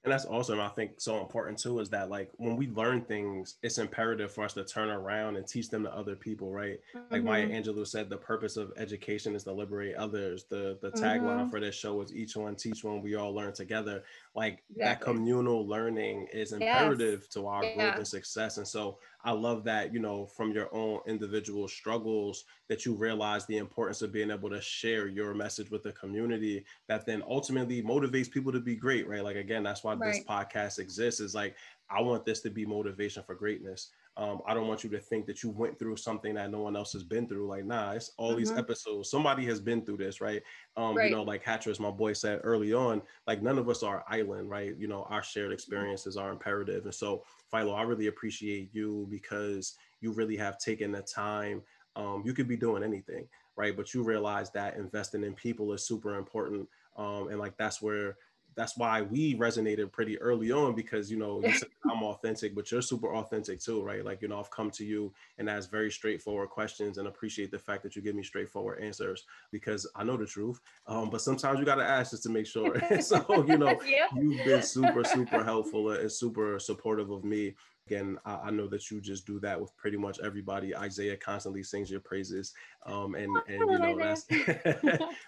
and that's awesome i think so important too is that like when we learn things it's imperative for us to turn around and teach them to other people right mm-hmm. like maya mm-hmm. angelou said the purpose of education is to liberate others the the tagline mm-hmm. for this show is each one teach one we all learn together like exactly. that communal learning is imperative yes. to our yeah. growth and success and so I love that, you know, from your own individual struggles, that you realize the importance of being able to share your message with the community that then ultimately motivates people to be great, right? Like, again, that's why right. this podcast exists is like, I want this to be motivation for greatness. Um, I don't want you to think that you went through something that no one else has been through. Like, nah, it's all mm-hmm. these episodes. Somebody has been through this, right? Um, right. You know, like Hatcher's, my boy said early on, like none of us are island, right? You know, our shared experiences are imperative. And so, Filo, I really appreciate you because you really have taken the time. Um, you could be doing anything, right? But you realize that investing in people is super important. Um, and like that's where that's why we resonated pretty early on because you know you (laughs) said I'm authentic, but you're super authentic too, right? Like you know I've come to you and ask very straightforward questions and appreciate the fact that you give me straightforward answers because I know the truth. Um, but sometimes you got to ask just to make sure. (laughs) (laughs) so you know yeah. you've been super super helpful and super supportive of me. Again, I, I, know that you just do that with pretty much everybody. Isaiah constantly sings your praises, um, and and you know that's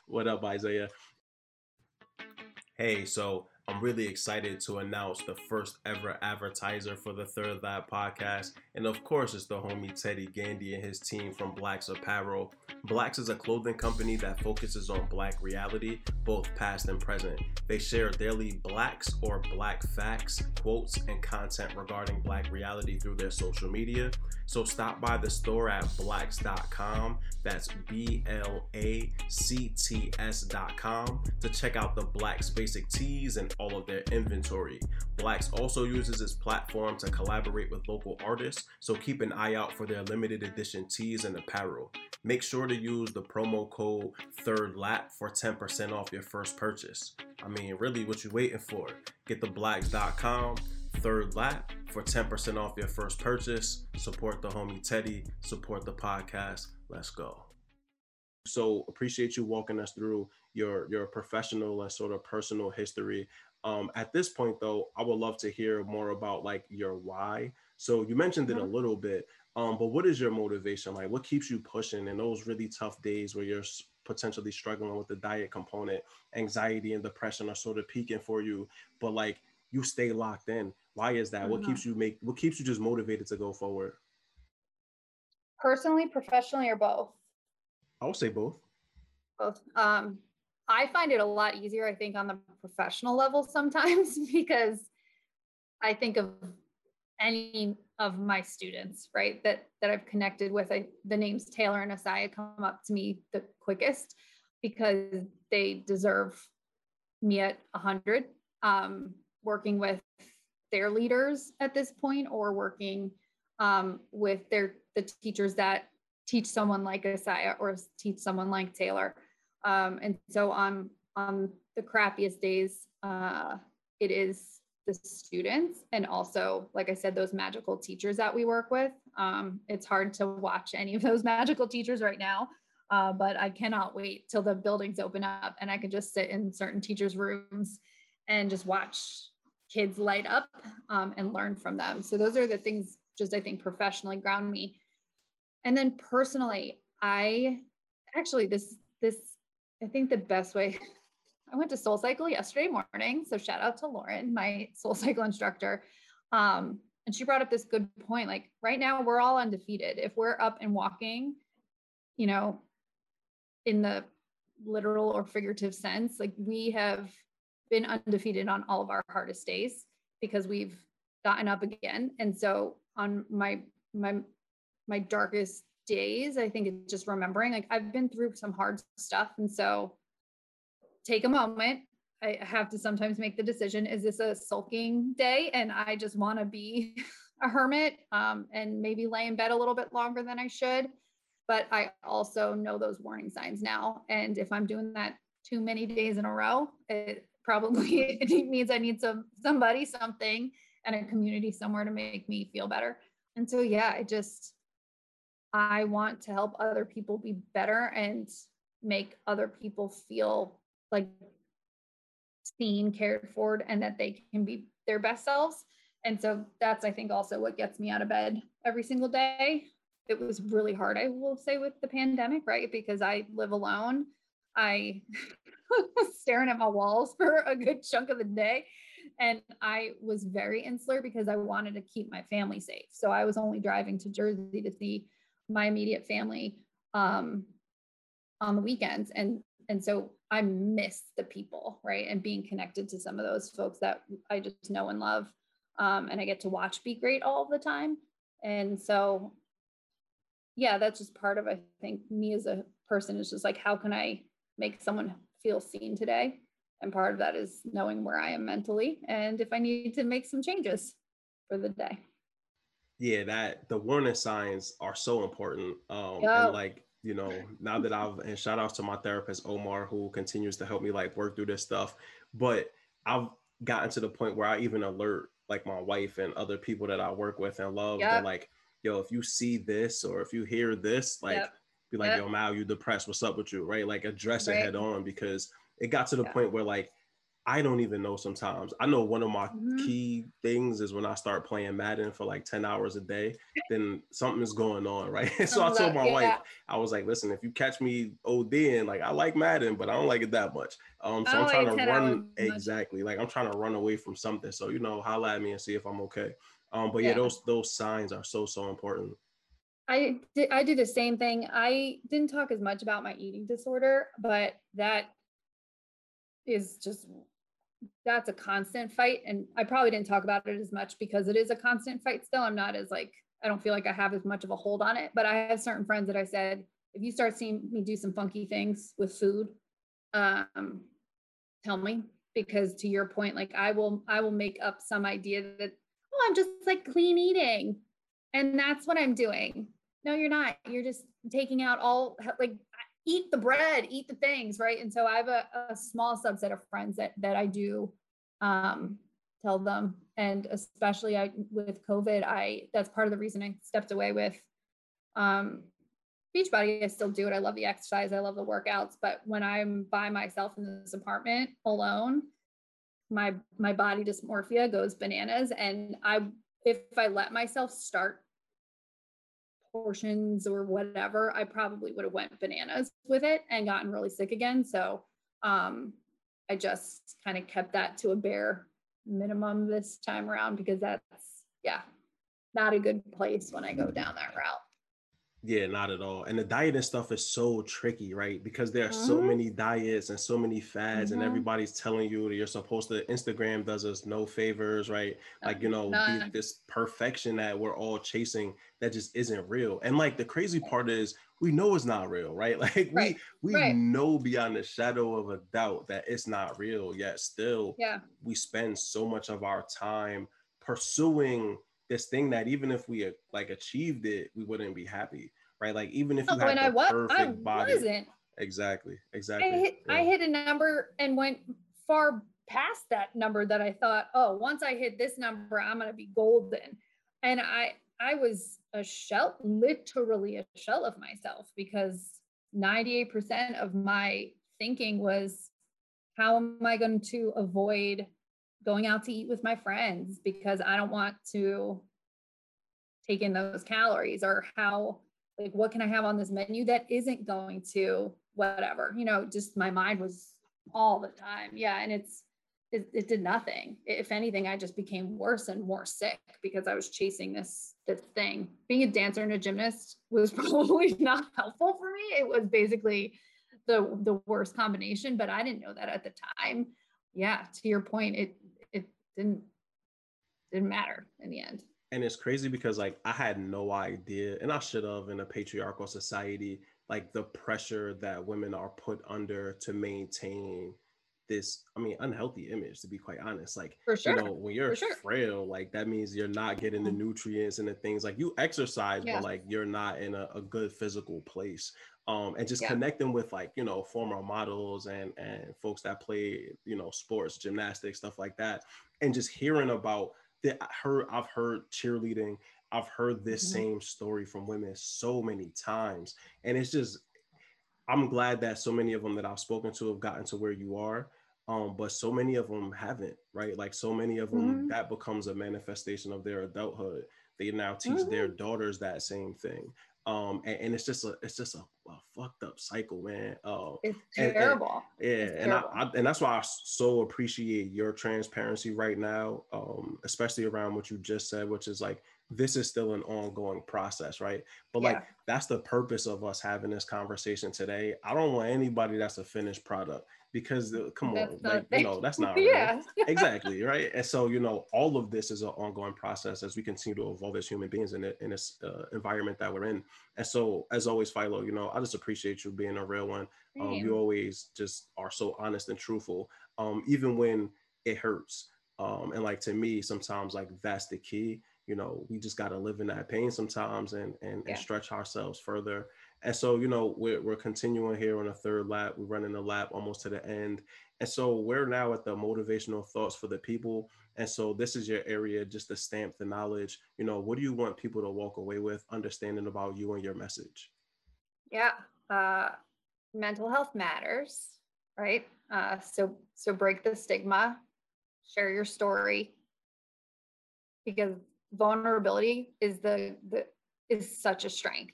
what up, Isaiah. Hey, so I'm really excited to announce the first ever advertiser for the Third Lap podcast. And of course, it's the homie Teddy Gandy and his team from Blacts Apparel. Blacts is a clothing company that focuses on black reality, both past and present. They share daily blacts or black facts, quotes, and content regarding black reality through their social media. So stop by the store at blacts.com. That's B L A C T S.com to check out the Blacts basic tees and all of their inventory. Blacts also uses its platform to collaborate with local artists, so keep an eye out for their limited edition tees and apparel. Make sure to use the promo code Third Lap for 10% off your first purchase. I mean, really, what you waiting for? Get the blacts.com, third lap for 10% off your first purchase. Support the homie Teddy, support the podcast. Let's go. So appreciate you walking us through your your professional and sort of personal history. Um, at this point, though, I would love to hear more about like your why. So you mentioned it a mm-hmm. little bit, um, but what is your motivation? Like, what keeps you pushing in those really tough days where you're potentially struggling with the diet component, anxiety and depression are sort of peaking for you, but like you stay locked in. Why is that? Mm-hmm. What keeps you make what keeps you just motivated to go forward?
Personally, professionally, or both?
I would say both.
Both. Um, I find it a lot easier, I think, on the professional level sometimes (laughs) because I think of any of my students, right, that that I've connected with. I, the names Taylor and Asaya come up to me the quickest because they deserve me at a hundred. Um, working with their leaders at this point or working um, with their the teachers that teach someone like Asaya or teach someone like Taylor. Um, and so on on the crappiest days, uh, it is the students and also, like I said, those magical teachers that we work with. Um, it's hard to watch any of those (laughs) magical teachers right now, uh, but I cannot wait till the buildings open up and I can just sit in certain teachers' rooms and just watch kids light up um, and learn from them. So those are the things just I think professionally ground me. And then personally, I actually this this I think the best way (laughs) I went to Soul Cycle yesterday morning. So shout out to Lauren, my Soul Cycle instructor. Um, and she brought up this good point. Like right now, we're all undefeated. If we're up and walking, you know, in the literal or figurative sense, like we have been undefeated on all of our hardest days because we've gotten up again. And so on my my my darkest days, I think it's just remembering like I've been through some hard stuff. And so take a moment. I have to sometimes make the decision is this a sulking day? And I just want to be (laughs) a hermit um, and maybe lay in bed a little bit longer than I should. But I also know those warning signs now. And if I'm doing that too many days in a row, it probably (laughs) it means I need some somebody, something, and a community somewhere to make me feel better. And so yeah, I just I want to help other people be better and make other people feel like seen, cared for, and that they can be their best selves. And so that's, I think, also what gets me out of bed every single day. It was really hard, I will say, with the pandemic, right? Because I live alone. I (laughs) staring at my walls for a good chunk of the day. And I was very insular because I wanted to keep my family safe. So I was only driving to Jersey to see my immediate family um, on the weekends. And and so I miss the people, right? And being connected to some of those folks that I just know and love. Um, and I get to watch Be Great all the time. And so, yeah, that's just part of, I think, me as a person is just like, how can I make someone feel seen today? And part of that is knowing where I am mentally and if I need to make some changes for the day.
Yeah, that the warning signs are so important. Um, yep. and like you know, now that I've and shout outs to my therapist Omar who continues to help me like work through this stuff. But I've gotten to the point where I even alert like my wife and other people that I work with and love yep. that like, yo, if you see this or if you hear this, like yep. Be like, yep. yo, Mal, you depressed. What's up with you? Right. Like address right. it head on because it got to the yeah. point where like I don't even know sometimes. I know one of my mm-hmm. key things is when I start playing Madden for like 10 hours a day, then something's going on, (laughs) right? so I told my wife, I was like, listen, if you catch me ODing, like I like Madden, but I don't like it that much. Um, so I'm trying to run exactly like I'm trying to run away from something. So you know, holla at me and see if I'm okay. Um, but yeah, yeah those those signs are so so important.
I did I do the same thing. I didn't talk as much about my eating disorder, but that is just that's a constant fight. And I probably didn't talk about it as much because it is a constant fight still. I'm not as like, I don't feel like I have as much of a hold on it, but I have certain friends that I said, if you start seeing me do some funky things with food, um, tell me because to your point, like I will, I will make up some idea that, oh, I'm just like clean eating. And that's what I'm doing. No, you're not. You're just taking out all like eat the bread, eat the things, right? And so I have a, a small subset of friends that that I do um, tell them, and especially I with COVID, I that's part of the reason I stepped away with um, Beachbody. I still do it. I love the exercise. I love the workouts. But when I'm by myself in this apartment alone, my my body dysmorphia goes bananas, and I if I let myself start portions or whatever, I probably would have went bananas with it and gotten really sick again. So um, I just kind of kept that to a bare minimum this time around because that's yeah, not a good place when I go down that route.
Yeah, not at all. And the diet and stuff is so tricky, right? Because there are mm-hmm. so many diets and so many fads, mm-hmm. and everybody's telling you that you're supposed to. Instagram does us no favors, right? Like you know, this perfection that we're all chasing that just isn't real. And like the crazy part is, we know it's not real, right? (laughs) Like right. we we right. know beyond the shadow of a doubt that it's not real. Yet still,
yeah,
we spend so much of our time pursuing this thing that even if we uh, like achieved it, we wouldn't be happy, right? Like even if you oh, had the I was, perfect I body, wasn't. Exactly, exactly.
I hit, yeah. I hit a number and went far past that number that I thought, oh, once I hit this number, I'm gonna be golden. And I I was a shell, literally a shell of myself because 98% of my thinking was how am I going to avoid going out to eat with my friends because I don't want to take in those calories or how like what can I have on this menu that isn't going to whatever. You know, just my mind was all the time. Yeah. And it's, it, it did nothing. If anything, I just became worse and more sick because I was chasing this this thing. Being a dancer and a gymnast was (laughs) probably not helpful for me. It was basically the the worst combination, but I didn't know that at the time. Yeah, to your point, it it didn't didn't matter in the end.
And it's crazy because like I had no idea, and I should have in a patriarchal society, like the pressure that women are put under to maintain this i mean unhealthy image to be quite honest like sure. you know when you're sure. frail like that means you're not getting the mm-hmm. nutrients and the things like you exercise yeah. but like you're not in a, a good physical place um and just yeah. connecting with like you know former models and and folks that play you know sports gymnastics stuff like that and just hearing about that I heard i've heard cheerleading i've heard this mm-hmm. same story from women so many times and it's just I'm glad that so many of them that I've spoken to have gotten to where you are um, but so many of them haven't, right? Like so many of them, mm-hmm. that becomes a manifestation of their adulthood. They now teach mm-hmm. their daughters that same thing, um, and, and, it's just a it's just a, a fucked up cycle, man. Uh,
it's terrible.
And, and, yeah, it's and terrible. I, I, and that's why I so appreciate your transparency right now, um, especially around what you just said, which is like this is still an ongoing process, right? But yeah. like that's the purpose of us having this conversation today. I don't want anybody that's a finished product because uh, come that's on, like, you know, that's (laughs) not yeah. (laughs) exactly right. And so, you know, all of this is an ongoing process as we continue to evolve as human beings in, a, in this uh, environment that we're in. And so, as always, Filo, you know, I just appreciate you being a real one. Um, you always just are so honest and truthful, um, even when it hurts. Um, and like to me, sometimes like that's the key. You know, we just got to live in that pain sometimes and and, yeah. and stretch ourselves further and so, you know, we're, we're continuing here on a third lap. We're running the lap almost to the end. And so we're now at the motivational thoughts for the people. And so this is your area just to stamp the knowledge. You know, what do you want people to walk away with, understanding about you and your message?
Yeah. Uh, mental health matters, right? Uh, so so break the stigma, share your story, because vulnerability is the the is such a strength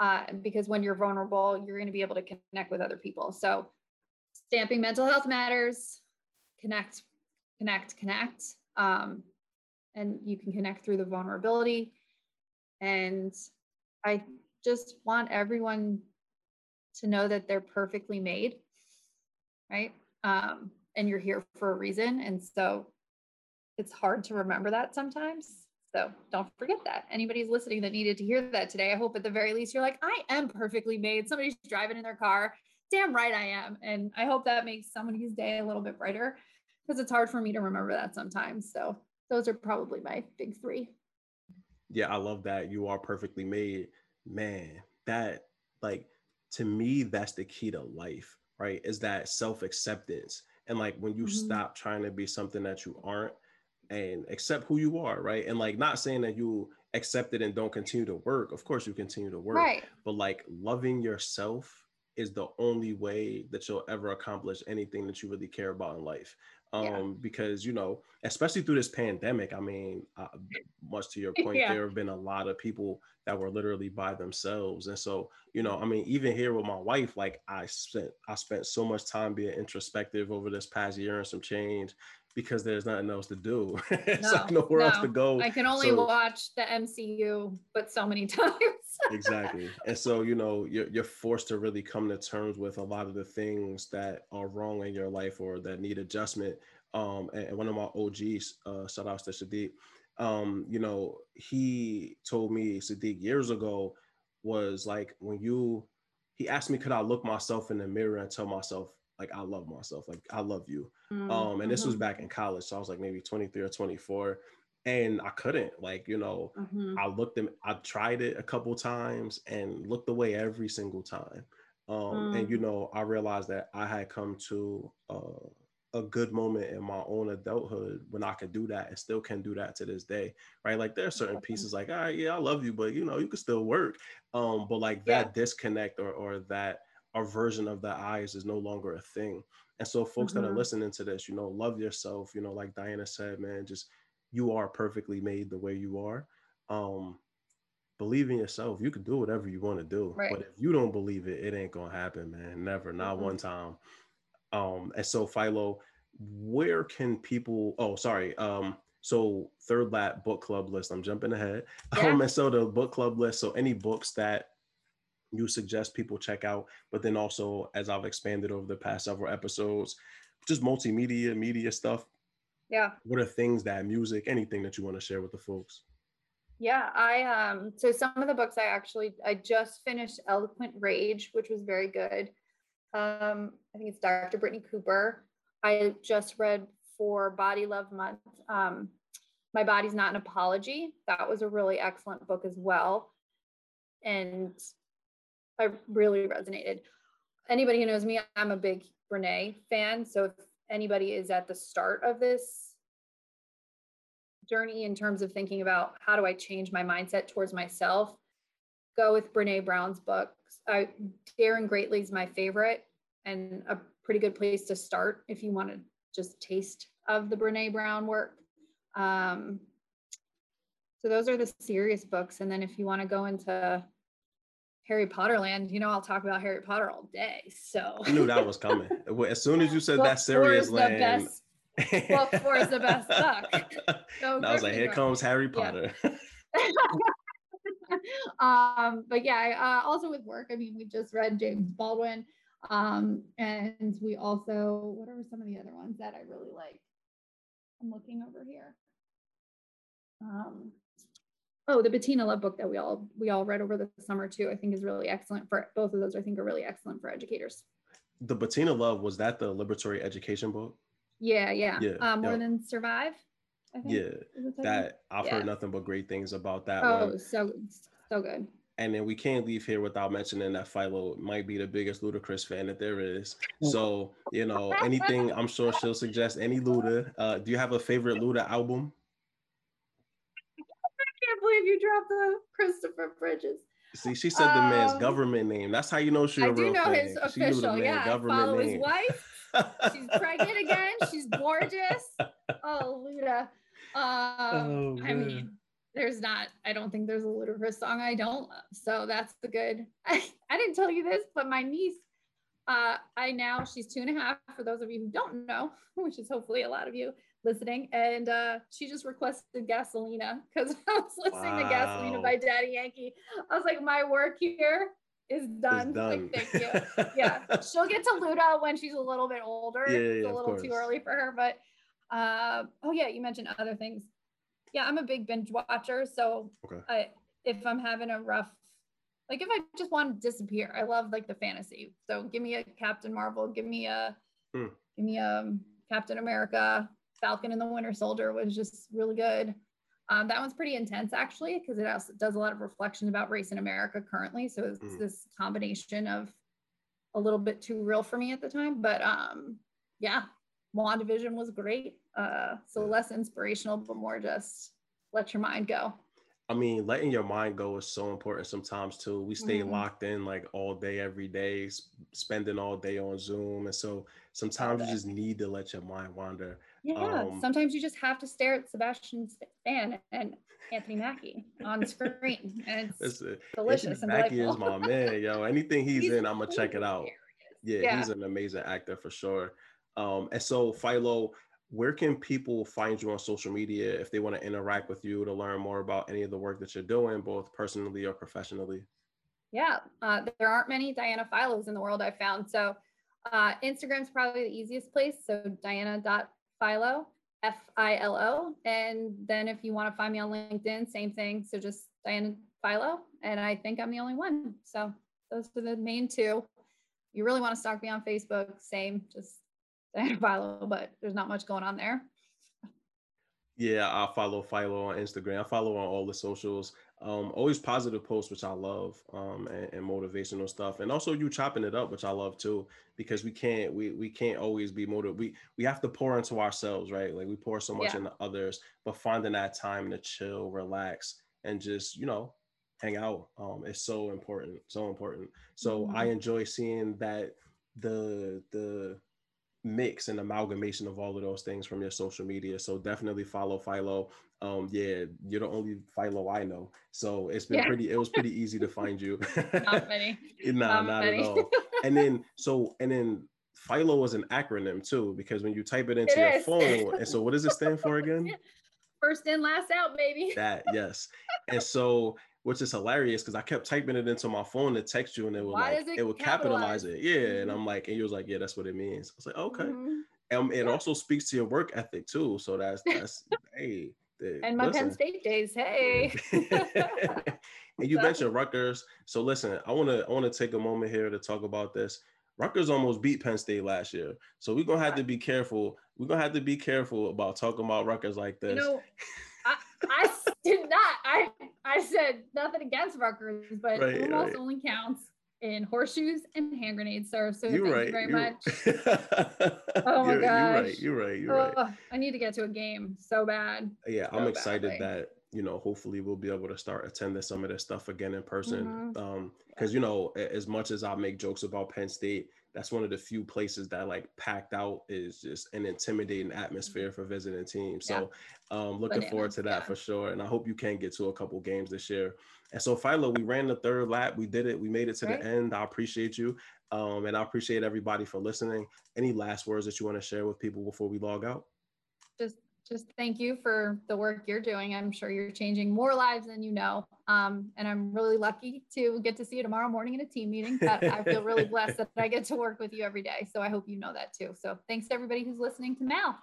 uh, because when you're vulnerable, you're going to be able to connect with other people. So, stamping mental health matters, connect, connect, connect. Um, and you can connect through the vulnerability. And I just want everyone to know that they're perfectly made, right? Um, and you're here for a reason. And so it's hard to remember that sometimes. So don't forget that. Anybody's listening that needed to hear that today, I hope at the very least you're like, I am perfectly made. Somebody's driving in their car. Damn right I am. And I hope that makes somebody's day a little bit brighter because it's hard for me to remember that sometimes. So those are probably my big three.
Yeah, I love that. You are perfectly made. Man, that like to me, that's the key to life, right? Is that self acceptance. And like when you mm-hmm. stop trying to be something that you aren't, and accept who you are, right? And like not saying that you accept it and don't continue to work. Of course you continue to work. Right. But like loving yourself is the only way that you'll ever accomplish anything that you really care about in life. Um, yeah. because you know, especially through this pandemic, I mean, uh, much to your (laughs) point, yeah. there have been a lot of people that were literally by themselves, and so you know, I mean, even here with my wife, like I spent I spent so much time being introspective over this past year and some change, because there's nothing else to do. (laughs) it's no, like nowhere no. else to go.
I can only so, watch the MCU, but so many (laughs) times.
exactly. And so, you know, you're, you're forced to really come to terms with a lot of the things that are wrong in your life or that need adjustment. Um, and, and one of my OGs, uh, shout out to Sadiq, um, you know, he told me, Sadiq, years ago, was like when you, he asked me, could I look myself in the mirror and tell myself, like I love myself, like I love you. Mm-hmm. Um, and this was mm-hmm. back in college, so I was like maybe 23 or 24, and I couldn't. Like you know, mm-hmm. I looked them, I tried it a couple times and looked away every single time. Um, mm. and you mm. know, I realized that I had come to uh, a good moment in my own adulthood when I could do that and still can do that to this day, right? Like there are certain pieces like, all right, yeah, I love you, but you know, you can still work. Um, but like that yeah. disconnect or or that our version of the eyes is no longer a thing. And so folks mm-hmm. that are mm-hmm. listening to this, you know, love yourself, you know, like Diana said, man, just you are perfectly made the way you are. Um, believe in yourself. You can do whatever you want to do. Right. But if you don't believe it, it ain't gonna happen, man. Never, not mm-hmm. one time. Um, and so Filo, where can people? Oh, sorry. Um, so third lap book club list. I'm jumping ahead. Yeah. (laughs) Um, and so the book club list. So any books that you suggest people check out, but then also as I've expanded over the past several episodes, just multimedia, media stuff.
Yeah.
What are things that music, anything that you want to share with the folks?
Yeah, I um so some of the books I actually I just finished Eloquent Rage, which was very good. Um, I think it's Dr. Brittney Cooper. I just read for Body Love Month. Um, My Body's Not an Apology. That was a really excellent book as well. And I really resonated. Anybody who knows me, I'm a big Brene fan. So if anybody is at the start of this journey in terms of thinking about how do I change my mindset towards myself, go with Brene Brown's books. I, Daring Greatly is my favorite and a pretty good place to start if you want to just taste of the Brene Brown work. Um, so those are the serious books. And then if you want to go into Harry Potter land, you know, I'll talk about Harry Potter all day. So
I knew that was coming. (laughs) As soon as you said that serious land.
Best, book four is the best book. (laughs)
So I was like, here comes Harry Potter. Yeah. (laughs)
um, but yeah, uh, also with work, I mean, we just read James Baldwin. Um, and we also, what are some of the other ones that I really like? I'm looking over here. Um, oh, the Bettina Love book that we all we all read over the summer too. I think is really excellent for both of those. I think are really excellent for educators.
The Bettina Love was that the liberatory education book?
Yeah, yeah. yeah um, More than survive.
Yeah, that I've yeah. heard nothing but great things about that.
Oh, one. so so good.
And then we can't leave here without mentioning that Filo might be the biggest Ludacris fan that there is. So, you know, anything I'm sure she'll suggest any Luda. Uh, do you have a favorite Luda album?
I you dropped the Christopher Bridges.
See, she said the man's um, government name. That's how you know she's a I real do know fan. his
official. yeah, government follow name. his wife. (laughs) She's pregnant again. She's gorgeous. Oh, Luda. Um, oh, I mean, there's not, I don't think there's a Ludacris song I don't love. So that's the good. (laughs) I, I didn't tell you this, but my niece, uh, I now, she's two and a half for those of you who don't know, (laughs) which is hopefully a lot of you listening. And uh, she just requested Gasolina because (laughs) I was listening wow. to Gasolina by Daddy Yankee. I was like, my work here is done. (laughs) done. Like, thank you. (laughs) yeah. She'll get to Luda when she's a little bit older. Yeah, yeah, it's a little too early for her, but uh, oh yeah, you mentioned other things yeah, I'm a big binge watcher. So okay. I, if I'm having a rough, like if I just want to disappear, I love like the fantasy. So give me a Captain Marvel, give me a, hmm. give me a um, Captain America, Falcon and the Winter Soldier was just really good. Um, that one's pretty intense actually because it also does a lot of reflection about race in America currently. So it's mm. this combination of a little bit too real for me at the time, but um, yeah, WandaVision was great. Uh, so less inspirational, but more just let your mind go.
I mean, letting your mind go is so important sometimes too. We stay mm-hmm. locked in like all day, every day, spending all day on Zoom. And so sometimes you just need to let your mind wander.
Yeah. Um, sometimes you just have to stare at Sebastian Stan and Anthony Mackie on screen. And it's delicious.
Anthony Mackie is my man, yo. Anything (laughs) he's, he's in, I'm gonna check it out. Yeah, yeah, he's an amazing actor for sure. Um, and so Filo, where can people find you on social media if they want to interact with you to learn more about any of the work that you're doing, both personally or professionally?
Yeah, uh, there aren't many Diana Filos in the world I've found. So uh, Instagram's probably the easiest place. So Diana.filo, F I L O. And then if you want to find me on LinkedIn, same thing. So just Diana Filo. And I think I'm the only one. So those are the main two. You really want to stalk me on Facebook, same, just (laughs) Diana Filo, but there's not much going on there.
Yeah, I follow Filo on Instagram. I follow on all the socials. Um, always positive posts, which I love, um, and, and, motivational stuff, and also you chopping it up, which I love too, because we can't we we can't always be motivated. We we have to pour into ourselves, right? Like we pour so much yeah. into others, but finding that time to chill, relax, and just you know hang out um, is so important, so important. So mm-hmm. I enjoy seeing that the the mix and amalgamation of all of those things from your social media. So definitely follow Filo. Um, yeah, you're the only Filo I know. So it's been yeah. pretty, it was pretty easy to (laughs) find you.
Not (laughs) many.
nah, not, not many. at all. and (laughs) then so and then Filo is an acronym too, because when you type it into
It
your
is.
phone, and so what does it stand for again?
First in, last out, baby.
That yes. And so which is hilarious because I kept typing it into my phone to text you and it would
Why
like it,
it
would capitalize
capitalize?
it. Yeah. And
Mhm.
I'm like, and you was like, yeah, that's what it means. I was like, okay.
Mhm.
And it
Yeah.
also speaks to your work ethic too. So that's that's hey.
And my Penn. State days. Hey. (laughs)
and you (laughs)
So-
mentioned Rutgers. So listen, I want to I want to take a moment here to talk about this. Rutgers almost beat Penn State last year, so we're gonna have to be careful. We're gonna have to be careful about talking about Rutgers like this.
You know, I, I (laughs) did not. I I said nothing against Rutgers, but
Right,
almost
right.
only counts in horseshoes and hand grenades, sir. So
you're
thank
right.
you very
you're,
much. (laughs) Oh my
you're, you're right.
gosh.
You're right. You're right.
I need to get to a game so bad.
yeah i'm excited
badly.
that you know hopefully we'll be able to start attending some of this stuff again in person
Mhm.
um because you know as much as i make jokes about penn state that's one of the few places that like packed out is just an intimidating atmosphere for visiting teams. So um looking forward to that
yeah.
for sure and i hope you can get to a couple games this year. And so Filo, we ran the third lap we did it we made it to
Right.
the end. I appreciate you um and i appreciate everybody for listening. Any last words that you want to share with people before we log out
Just thank you for the work you're doing. I'm sure you're changing more lives than you know. Um, and I'm really lucky to get to see you tomorrow morning in a team meeting. But I feel really (laughs) blessed that I get to work with you every day. So I hope you know that too. So thanks to everybody who's listening to Mal.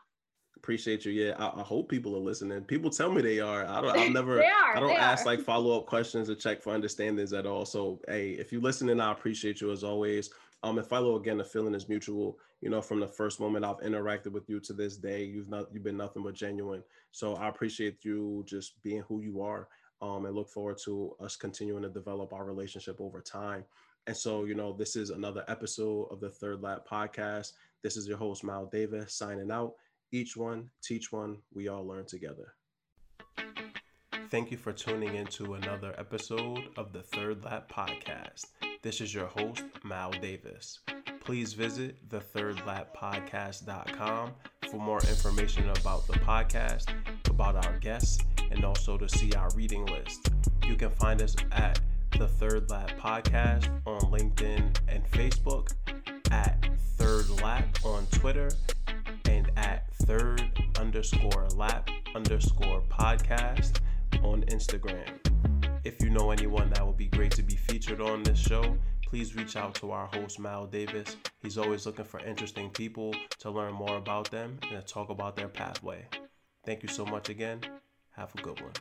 Appreciate you. Yeah, I, I hope people are listening. People tell me they are. I don't. I'll (laughs) never.
they are.
I don't ask
are.
like (laughs) follow up questions or check for understandings at all. So hey, if you're listening, I appreciate you as always. Um, and follow again, the feeling is mutual. You know, from the first moment I've interacted with you to this day, you've not you've been nothing but genuine. So I appreciate you just being who you are. Um, and look forward to us continuing to develop our relationship over time. And so, you know, this is another episode of the Third Lap Podcast. This is your host, Mal Davis, signing out. Each one, teach one, we all learn together. Thank you for tuning into another episode of the Third Lap Podcast. This is your host, Mal Davis. Please visit thethirdlappodcast.com for more information about the podcast, about our guests, and also to see our reading list. You can find us at the Third Lap Podcast on LinkedIn and Facebook, at Third Lap on Twitter, and at third underscore lap underscore podcast on Instagram. If you know anyone that would be great to be featured on this show, please reach out to our host, Mal Davis. He's always looking for interesting people to learn more about them and to talk about their pathway. Thank you so much again. Have a good one.